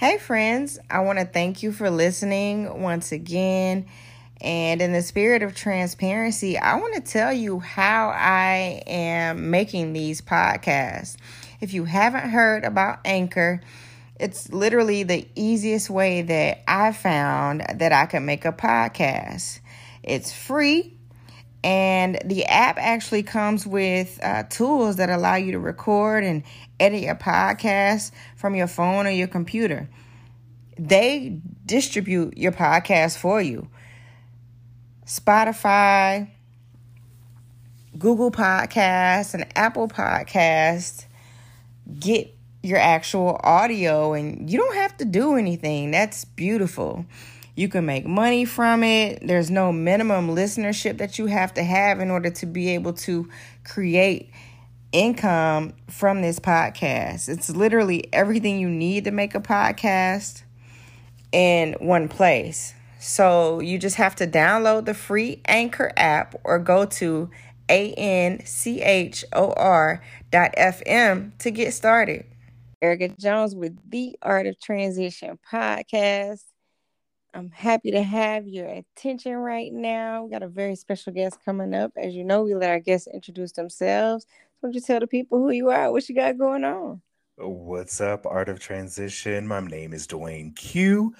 Hey, friends, I want to thank you for listening once again. And in the spirit of transparency, I want to tell you how I am making these podcasts. If you haven't heard about Anchor, it's literally the easiest way that I found that I can make a podcast. It's free, and the app actually comes with uh, tools that allow you to record and edit your podcast from your phone or your computer. They distribute your podcast for you. Spotify, Google Podcasts, and Apple Podcasts get your actual audio, and you don't have to do anything. That's beautiful. You can make money from it. There's no minimum listenership that you have to have in order to be able to create income from this podcast. It's literally everything you need to make a podcast in one place. So you just have to download the free Anchor app or go to a n c h o r dot fm to get started. Erica Jones with the Art of Transition podcast. I'm happy to have your attention right now. We got a very special guest coming up. As you know, we let our guests introduce themselves. Why don't you tell the people who you are, what you got going on? What's up, Art of Transition? My name is Dewayne Q.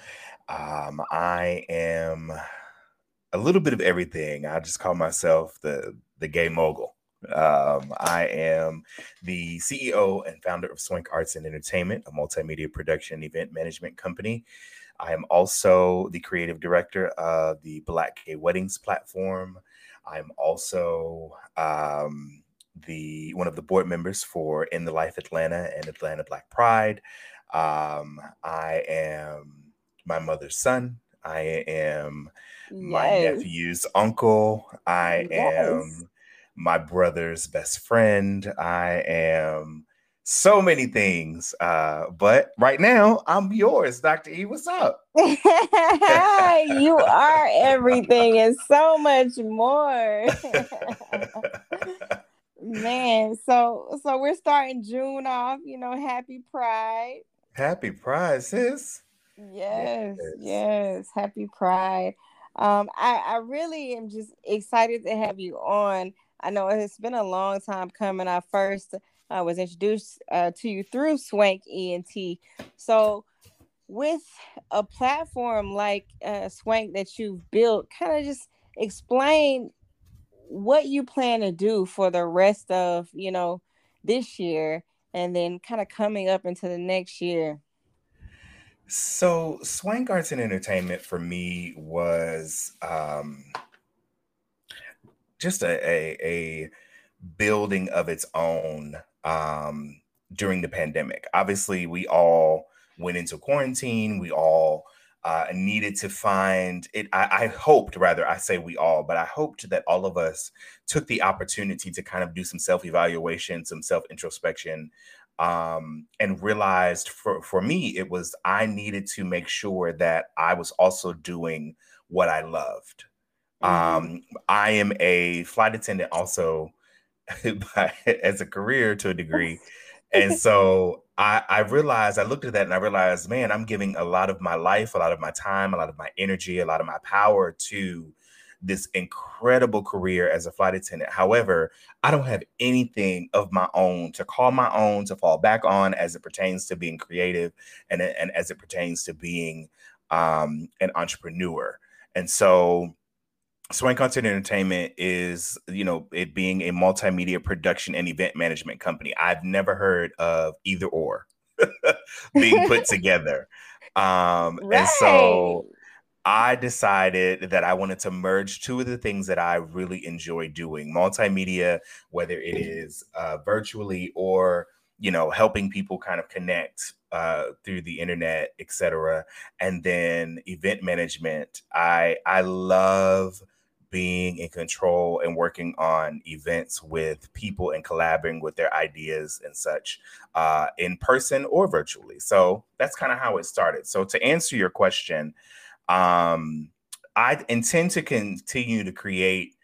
Um, I am a little bit of everything. I just call myself the the gay mogul. Um, I am the CEO and founder of Swank Arts and Entertainment, a multimedia production and event management company. I am also the creative director of the Black Gay Weddings platform. I'm also um, the one of the board members for In the Life Atlanta and Atlanta Black Pride. Um, I am my mother's son. I am yes. my nephew's uncle. I yes. am my brother's best friend. I am so many things. Uh, but right now, I'm yours, Dr. E. What's up? you are everything and so much more. Man, so so we're starting June off, you know, happy pride. Happy pride, sis. Yes, yes, yes. happy pride. Um, I, I really am just excited to have you on. I know it's been a long time coming. I first uh, was introduced uh, to you through Swank ENT. So, with a platform like uh, Swank that you've built, kind of just explain what you plan to do for the rest of you know this year, and then kind of coming up into the next year. So, Swank Arts and Entertainment for me was um, just a, a, a building of its own um, during the pandemic. Obviously, we all went into quarantine. We all uh, needed to find it. I, I, hoped, rather, I say we all, but I hoped that all of us took the opportunity to kind of do some self evaluation, some self introspection, um, and realized for, for me, it was I needed to make sure that I was also doing what I loved. Mm-hmm. Um, I am a flight attendant also as a career to a degree. and so I, I realized, I looked at that and I realized, man, I'm giving a lot of my life, a lot of my time, a lot of my energy, a lot of my power to this incredible career as a flight attendant. However, I don't have anything of my own to call my own to fall back on as it pertains to being creative and, and as it pertains to being um, an entrepreneur. And so Swank Content Entertainment is, you know, it being a multimedia production and event management company. I've never heard of either or being put together. Um, right. and so I decided that I wanted to merge two of the things that I really enjoy doing multimedia, whether it is uh, virtually or, you know, helping people kind of connect uh, through the internet, etc. And then event management. I I love being in control and working on events with people and collaborating with their ideas and such uh, in person or virtually. So that's kind of how it started. So to answer your question, um, I intend to continue to create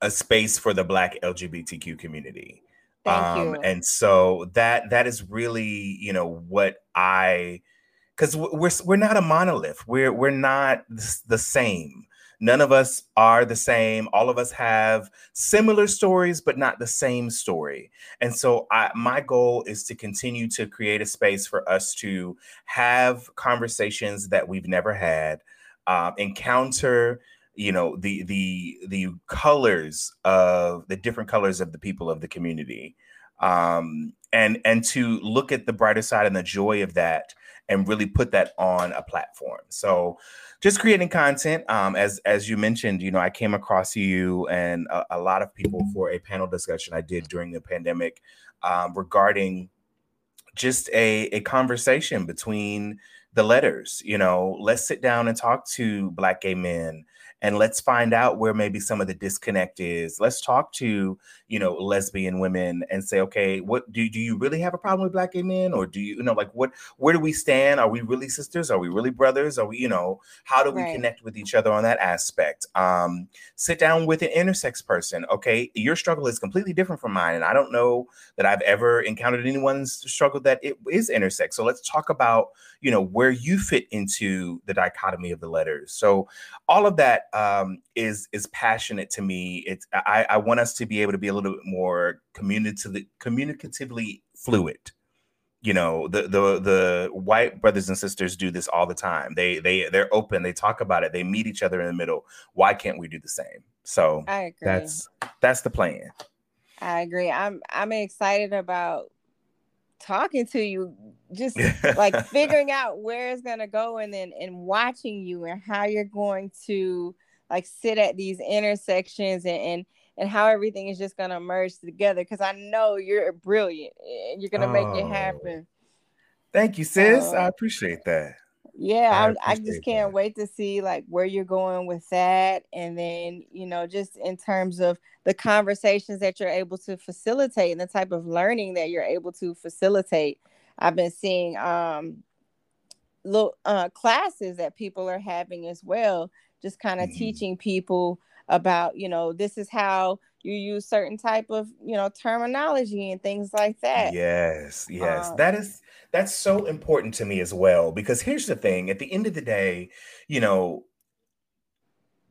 a space for the Black LGBTQ community. Thank um, you. And so that that is really, you know, what I because we're we're not a monolith. We're we're not the same. None of us are the same. All of us have similar stories, but not the same story. And so, I, my goal is to continue to create a space for us to have conversations that we've never had, uh, encounter you know the the the colors of the different colors of the people of the community um and and to look at the brighter side and the joy of that and really put that on a platform so just creating content. Um, as as you mentioned, you know, I came across you and a, a lot of people for a panel discussion I did during the pandemic um, regarding just a a conversation between the letters. You know, let's sit down and talk to Black gay men and let's find out where maybe some of the disconnect is. Let's talk to, you know, lesbian women and say, okay, what do, do you really have a problem with black gay men? Or do you, you know, like what, where do we stand? Are we really sisters? Are we really brothers? Are we, you know, how do we right. connect with each other on that aspect? Um, sit down with an intersex person. Okay. Your struggle is completely different from mine. And I don't know that I've ever encountered anyone's struggle that it is intersex. So let's talk about, you know, where you fit into the dichotomy of the letters. So all of that um, is is passionate to me. It's I, I want us to be able to be a little bit more communicatively communicatively fluid. You know, the the the white brothers and sisters do this all the time. They they they're open. They talk about it. They meet each other in the middle. Why can't we do the same? So I agree. That's that's the plan. I agree. I'm I'm excited about talking to you just like figuring out where it's going to go and then and watching you and how you're going to like sit at these intersections and and, and how everything is just gonna merge together because I know you're brilliant and you're gonna oh, make it oh. happen. Thank you, sis. I appreciate that. Yeah, I, I just can't that. wait to see like where you're going with that, and then you know, just in terms of the conversations that you're able to facilitate and the type of learning that you're able to facilitate. I've been seeing um little uh, classes that people are having as well just kind of mm-hmm. teaching people about you know this is how you use certain type of you know terminology and things like that yes yes um, that is that's so important to me as well because here's the thing at the end of the day you know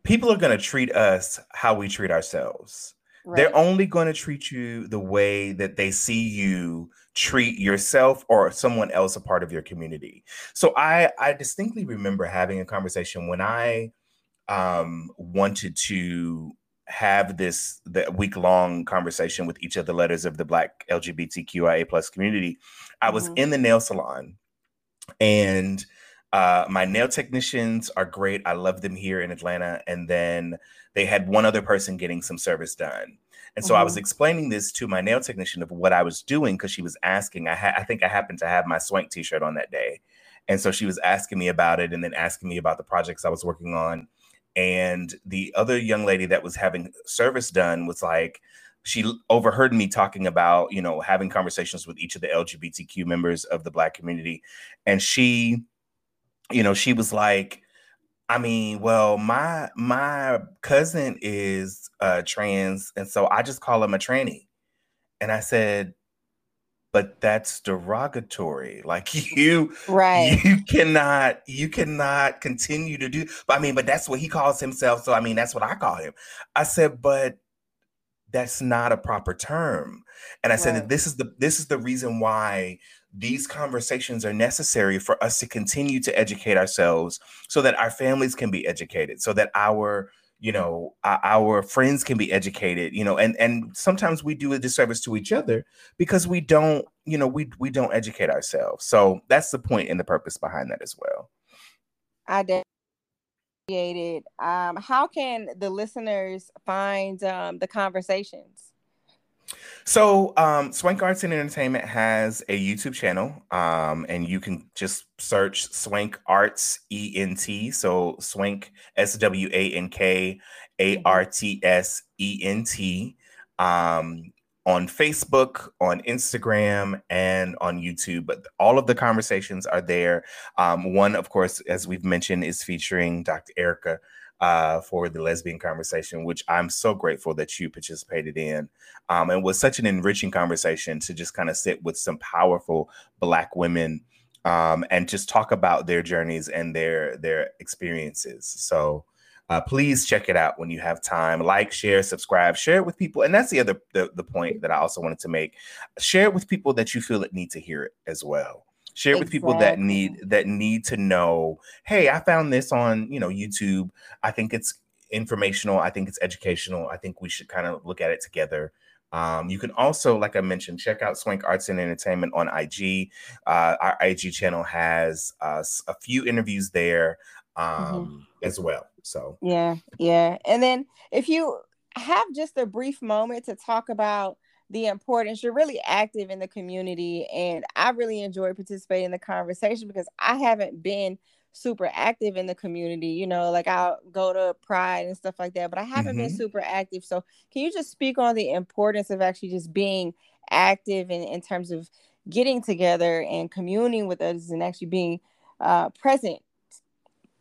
people are going to treat us how we treat ourselves right. they're only going to treat you the way that they see you treat yourself or someone else a part of your community so i i distinctly remember having a conversation when i um, wanted to have this the week long conversation with each of the letters of the Black LGBTQIA plus community. I was mm-hmm. in the nail salon, and uh, my nail technicians are great. I love them here in Atlanta. And then they had one other person getting some service done. And so mm-hmm. I was mm-hmm. explaining this to my nail technician of what I was doing because she was asking. I, ha- I think I happened to have my swank T-shirt on that day, and so she was asking me about it, and then asking me about the projects I was working on and the other young lady that was having service done was like she overheard me talking about you know having conversations with each of the lgbtq members of the black community. And she you know she was like i mean well my my cousin is uh trans and so i just call him a tranny. And i said but that's derogatory like you right. you cannot you cannot continue to do but i mean but that's what he calls himself so i mean that's what i call him. I said but that's not a proper term. And i said that this is the this is the reason why these conversations are necessary for us to continue to educate ourselves so that our families can be educated so that our you know our friends can be educated you know and and sometimes we do a disservice to each other because we don't you know we we don't educate ourselves. So that's the point and the purpose behind that as well. I appreciate um how can the listeners find um the conversations so, um, Swank Arts and Entertainment has a YouTube channel, um, and you can just search Swank Arts E N T. So, Swank S W A N K A R T S E N T um, on Facebook, on Instagram, and on YouTube. But all of the conversations are there. Um, one, of course, as we've mentioned, is featuring Dr. Erica uh, for the lesbian conversation, which I'm so grateful that you participated in. Um, and was such an enriching conversation to just kind of sit with some powerful Black women um, and just talk about their journeys and their their experiences. So uh, please check it out when you have time. Like, share, subscribe, share it with people. And that's the other the, the point that I also wanted to make. Share it with people that you feel that need to hear it as well. Share it with people that need that need to know, hey, I found this on you know YouTube. I think it's informational. I think it's educational. I think we should kind of look at it together. Um, you can also, like I mentioned, check out Swank Arts and Entertainment on IG. Uh, our IG channel has uh, a few interviews there mm-hmm. um, mm-hmm. as well. So yeah, yeah. And then if you have just a brief moment to talk about the importance, you're really active in the community, and I really enjoy participating in the conversation because I haven't been super active in the community. You know, like I'll go to Pride and stuff like that, but I haven't mm-hmm. been super active. So can you just speak on the importance of actually just being active in, in terms of getting together and communing with others and actually being uh, present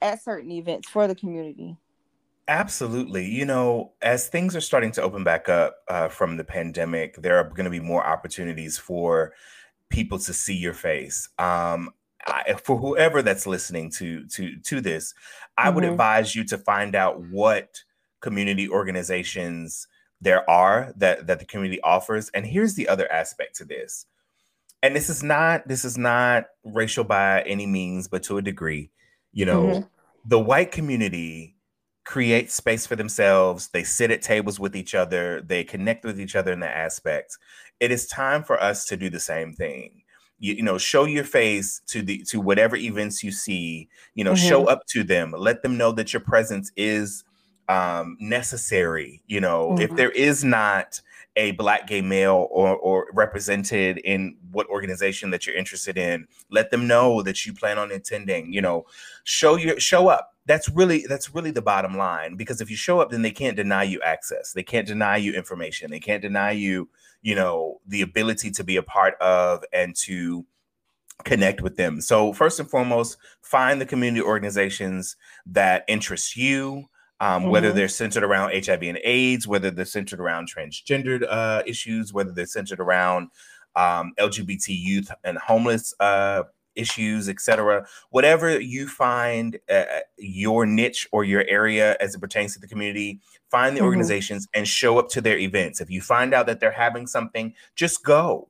at certain events for the community. Absolutely. You know, as things are starting to open back up uh, from the pandemic, there are going to be more opportunities for people to see your face. Um, I, for whoever that's listening to to to this, I mm-hmm. would advise you to find out what community organizations there are that that the community offers. And here's the other aspect to this. And this is not this is not racial by any means, but to a degree you know, mm-hmm. the white community creates space for themselves. They sit at tables with each other. They connect with each other in that aspect. It is time for us to do the same thing. You, you know, show your face to the to whatever events you see. You know, mm-hmm. show up to them. Let them know that your presence is um, necessary. You know, mm-hmm. if there is not a black gay male or, or represented in what organization that you're interested in let them know that you plan on attending you know show your show up that's really that's really the bottom line because if you show up then they can't deny you access. They can't deny you information. They can't deny you you know the ability to be a part of and to connect with them. So first and foremost find the community organizations that interest you um, mm-hmm. whether they're centered around HIV and AIDS, whether they're centered around transgendered uh, issues, whether they're centered around um, LGBT youth and homeless uh, issues, etc. Whatever you find uh, your niche or your area as it pertains to the community, find the mm-hmm. organizations and show up to their events. If you find out that they're having something, just go.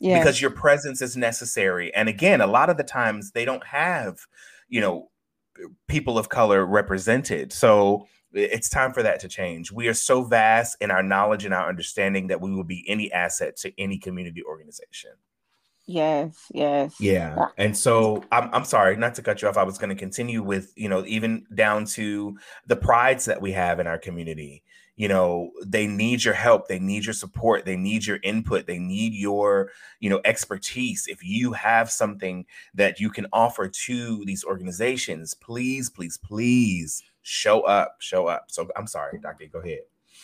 Yeah. Because your presence is necessary. And again, a lot of the times they don't have, you know, people of color represented. So it's time for that to change. We are so vast in our knowledge and our understanding that we will be any asset to any community organization. Yes, yes. Yeah. And so I'm I'm sorry, not to cut you off. I was going to continue with, you know, even down to the prides that we have in our community. You know, they need your help, they need your support, they need your input, they need your, you know, expertise. If you have something that you can offer to these organizations, please, please, please show up, show up. So I'm sorry, Doctor, go ahead.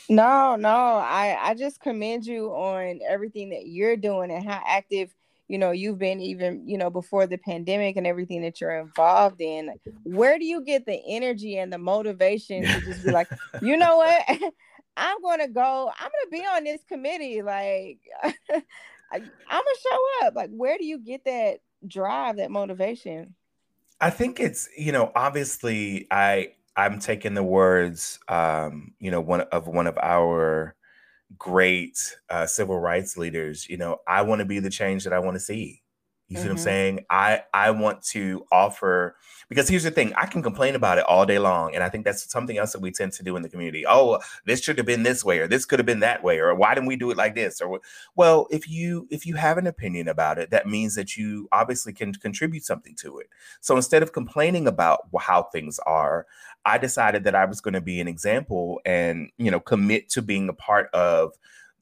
No, no, I I just commend you on everything that you're doing and how active you know you've been even you know before the pandemic and everything that you're involved in where do you get the energy and the motivation to just be like you know what? I'm gonna go i'm gonna be on this committee like I, i'm gonna show up. Like where do you get that drive that motivation? I think it's you know obviously i I'm taking the words, um, you know, one of one of our great uh, civil rights leaders. You know, I want to be the change that I want to see. You see mm-hmm. what I'm mm-hmm. saying? I I want to offer because here's the thing, I can complain about it all day long. And I think that's something else that we tend to do in the community. Oh, this should have been this way, or this could have been that way, or why didn't we do it like this? Or well, if you if you have an opinion about it, that means that you obviously can contribute something to it. So instead of complaining about how things are, I decided that I was going to be an example and you know commit to being a part of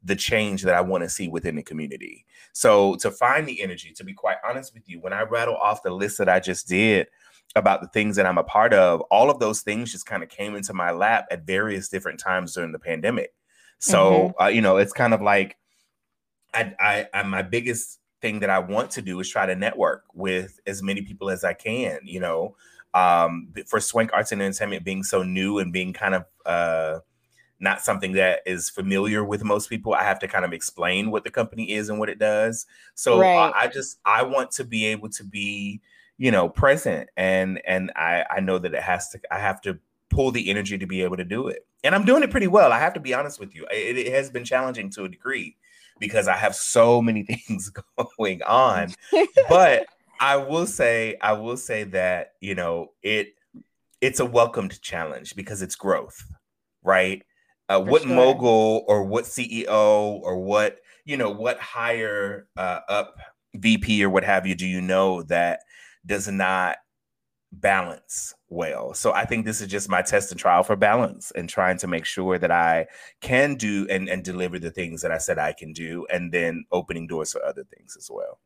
the change that I want to see within the community. So to find the energy, to be quite honest with you, when I rattle off the list that I just did about the things that I'm a part of, all of those things just kind of came into my lap at various different times during the pandemic. So mm-hmm. uh, you know, it's kind of like I, I, I, my biggest thing that I want to do is try to network with as many people as I can. You know, um, for Swank Arts and Entertainment being so new and being kind of uh, not something that is familiar with most people. I have to kind of explain what the company is and what it does. So right. I, I just I want to be able to be, you know, present and and I I know that it has to I have to pull the energy to be able to do it. And I'm doing it pretty well. I have to be honest with you. It, it has been challenging to a degree because I have so many things going on. but I will say I will say that, you know, it it's a welcomed challenge because it's growth, right? Uh, what sure. mogul or what CEO or what you know what higher uh, up VP or what have you do you know that does not balance well. So I think this is just my test and trial for balance and trying to make sure that I can do and, and deliver the things that I said I can do and then opening doors for other things as well.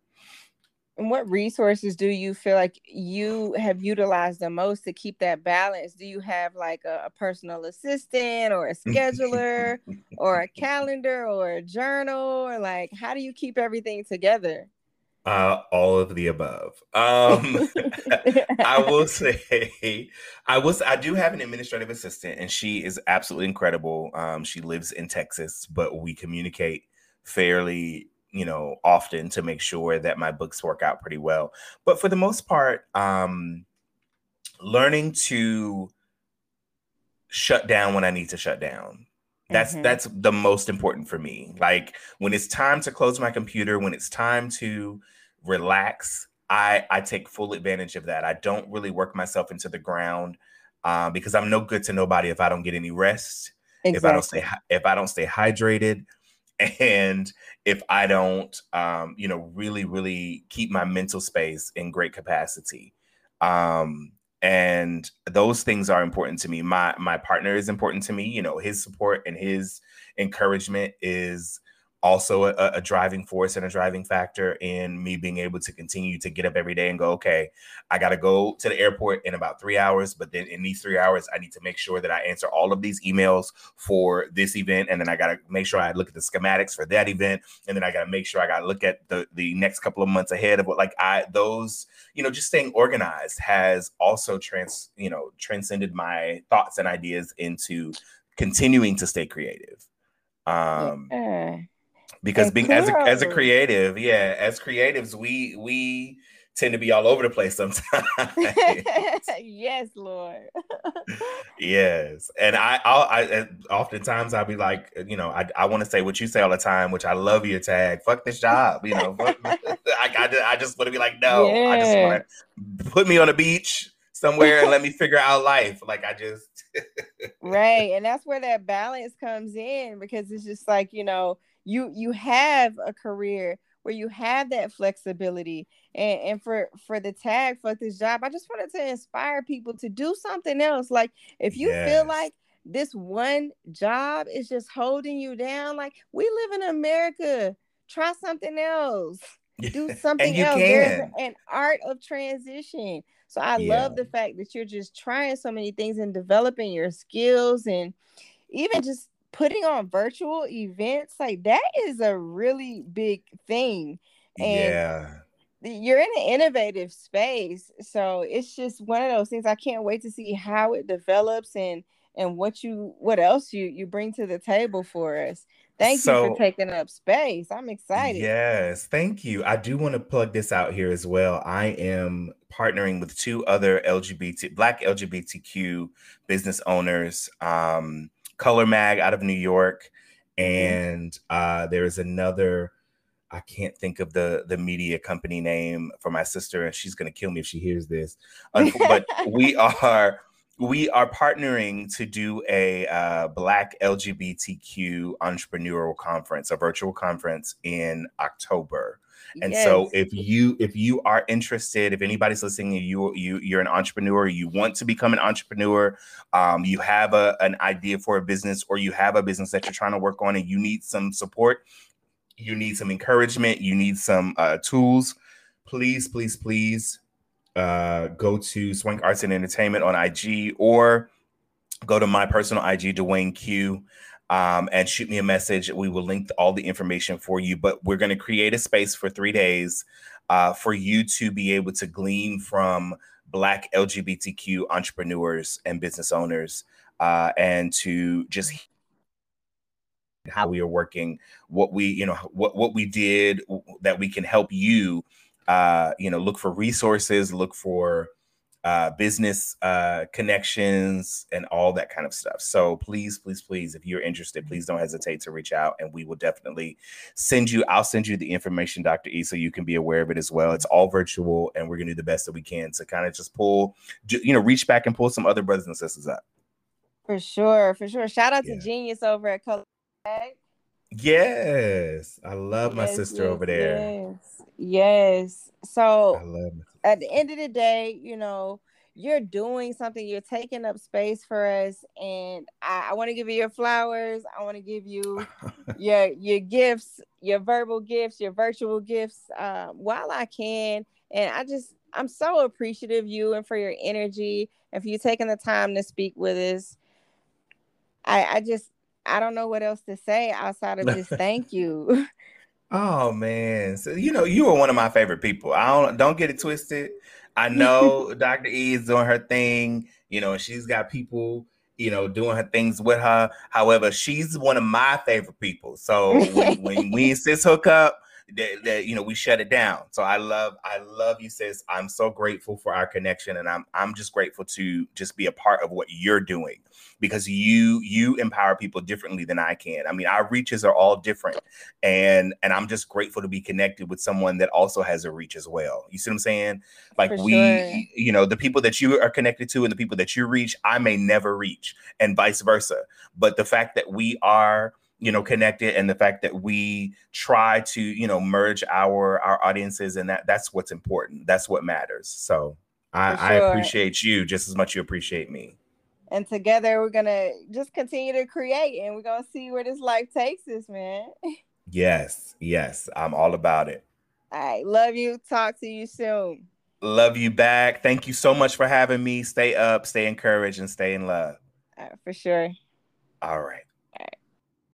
And what resources do you feel like you have utilized the most to keep that balance? Do you have like a, a personal assistant or a scheduler or a calendar or a journal or like how do you keep everything together? Uh, all of the above. Um, I will say, I was, I do have an administrative assistant, and she is absolutely incredible. Um, she lives in Texas, but we communicate fairly you know often to make sure that my books work out pretty well but for the most part um learning to shut down when i need to shut down that's mm-hmm. that's the most important for me like when it's time to close my computer when it's time to relax i i take full advantage of that i don't really work myself into the ground uh, because i'm no good to nobody if i don't get any rest exactly. if i don't stay if i don't stay hydrated and if I don't, um, you know, really, really keep my mental space in great capacity. Um, and those things are important to me. My my partner is important to me. You know, his support and his encouragement is also a, a, driving force and a driving factor in me being able to continue to get up every day and go, okay, I got to go to the airport in about three hours. But then in these three hours, I need to make sure that I answer all of these emails for this event. And then I got to make sure I look at the schematics for that event. And then I got to make sure I got to look at the, the next couple of months ahead of what, like, I, those, you know, just staying organized has also trans, you know, transcended my thoughts and ideas into continuing to stay creative. Um, yeah because being as a, as a creative, yeah, as creatives, we we tend to be all over the place sometimes. yes, Lord. yes, and I, I'll, I, oftentimes I'll be like, you know, I, I want to say what you say all the time, which I love your tag. Fuck this job, you know. I, I, I just want to be like, no, yeah. I just want to put me on a beach somewhere and let me figure out life. Like I just right, and that's where that balance comes in because it's just like you know you you have a career where you have that flexibility and, and for for the tag for this job i just wanted to inspire people to do something else like if you yes. feel like this one job is just holding you down like we live in america try something else do something else can. there's an art of transition so i yeah. love the fact that you're just trying so many things and developing your skills and even just putting on virtual events like that is a really big thing. And yeah. you're in an innovative space so it's just one of those things i can't wait to see how it develops and and what you what else you you bring to the table for us. Thank so, you for taking up space. I'm excited. Yes thank you. I do want to plug this out here as well. I am partnering with two other lgbt black lgbtq business owners um Color Mag out of New York, mm-hmm. and uh, there is another. I can't think of the the media company name for my sister, and she's gonna kill me if she hears this. but we are we are partnering to do a uh, Black LGBTQ entrepreneurial conference, a virtual conference in October. And yes. so if you if you are interested, if anybody's listening, you you you're an entrepreneur, you want to become an entrepreneur, um, you have a, an idea for a business, or you have a business that you're trying to work on, and you need some support, you need some encouragement, you need some uh, tools. Please, please, please uh, go to Swank Arts and Entertainment on IG or go to my personal IG, Dewayne Q um, and shoot me a message. We will link all the information for you. But we're going to create a space for three days uh, for you to be able to glean from Black LGBTQ entrepreneurs and business owners uh, and to just how we are working, what we, you know, what what we did that we can help you uh, you know, look for resources, look for uh, business uh, connections and all that kind of stuff. So please, please, please, if you're interested, please don't hesitate to reach out and we will definitely send you. I'll send you the information, Dr. E, so you can be aware of it as well. It's all virtual and we're going to do the best that we can to kind of just pull, you know, reach back and pull some other brothers and sisters up. For sure. For sure. Shout out yeah. to Genius over at Color. Yes. I love yes, my sister yes, over there. Yes. Yes. So at the end of the day, you know, you're doing something, you're taking up space for us. And I, I want to give you your flowers. I want to give you your your gifts, your verbal gifts, your virtual gifts, um, while I can. And I just I'm so appreciative of you and for your energy and for you taking the time to speak with us. I, I just I don't know what else to say outside of just thank you. Oh man, so you know you are one of my favorite people. I don't don't get it twisted. I know Dr. E is doing her thing. You know, she's got people you know doing her things with her. However, she's one of my favorite people. So when, when we and sis hook up, that, that you know we shut it down. So I love I love you, sis. I'm so grateful for our connection, and I'm I'm just grateful to just be a part of what you're doing because you you empower people differently than I can. I mean, our reaches are all different, and and I'm just grateful to be connected with someone that also has a reach as well. You see what I'm saying? Like for we, sure. you know, the people that you are connected to and the people that you reach, I may never reach, and vice versa. But the fact that we are you know connected and the fact that we try to you know merge our our audiences and that that's what's important. That's what matters. So I, sure. I appreciate you just as much you appreciate me. And together we're gonna just continue to create and we're gonna see where this life takes us man. Yes yes. I'm all about it. All right love you. Talk to you soon. Love you back. Thank you so much for having me. Stay up stay encouraged and stay in love. For sure. All right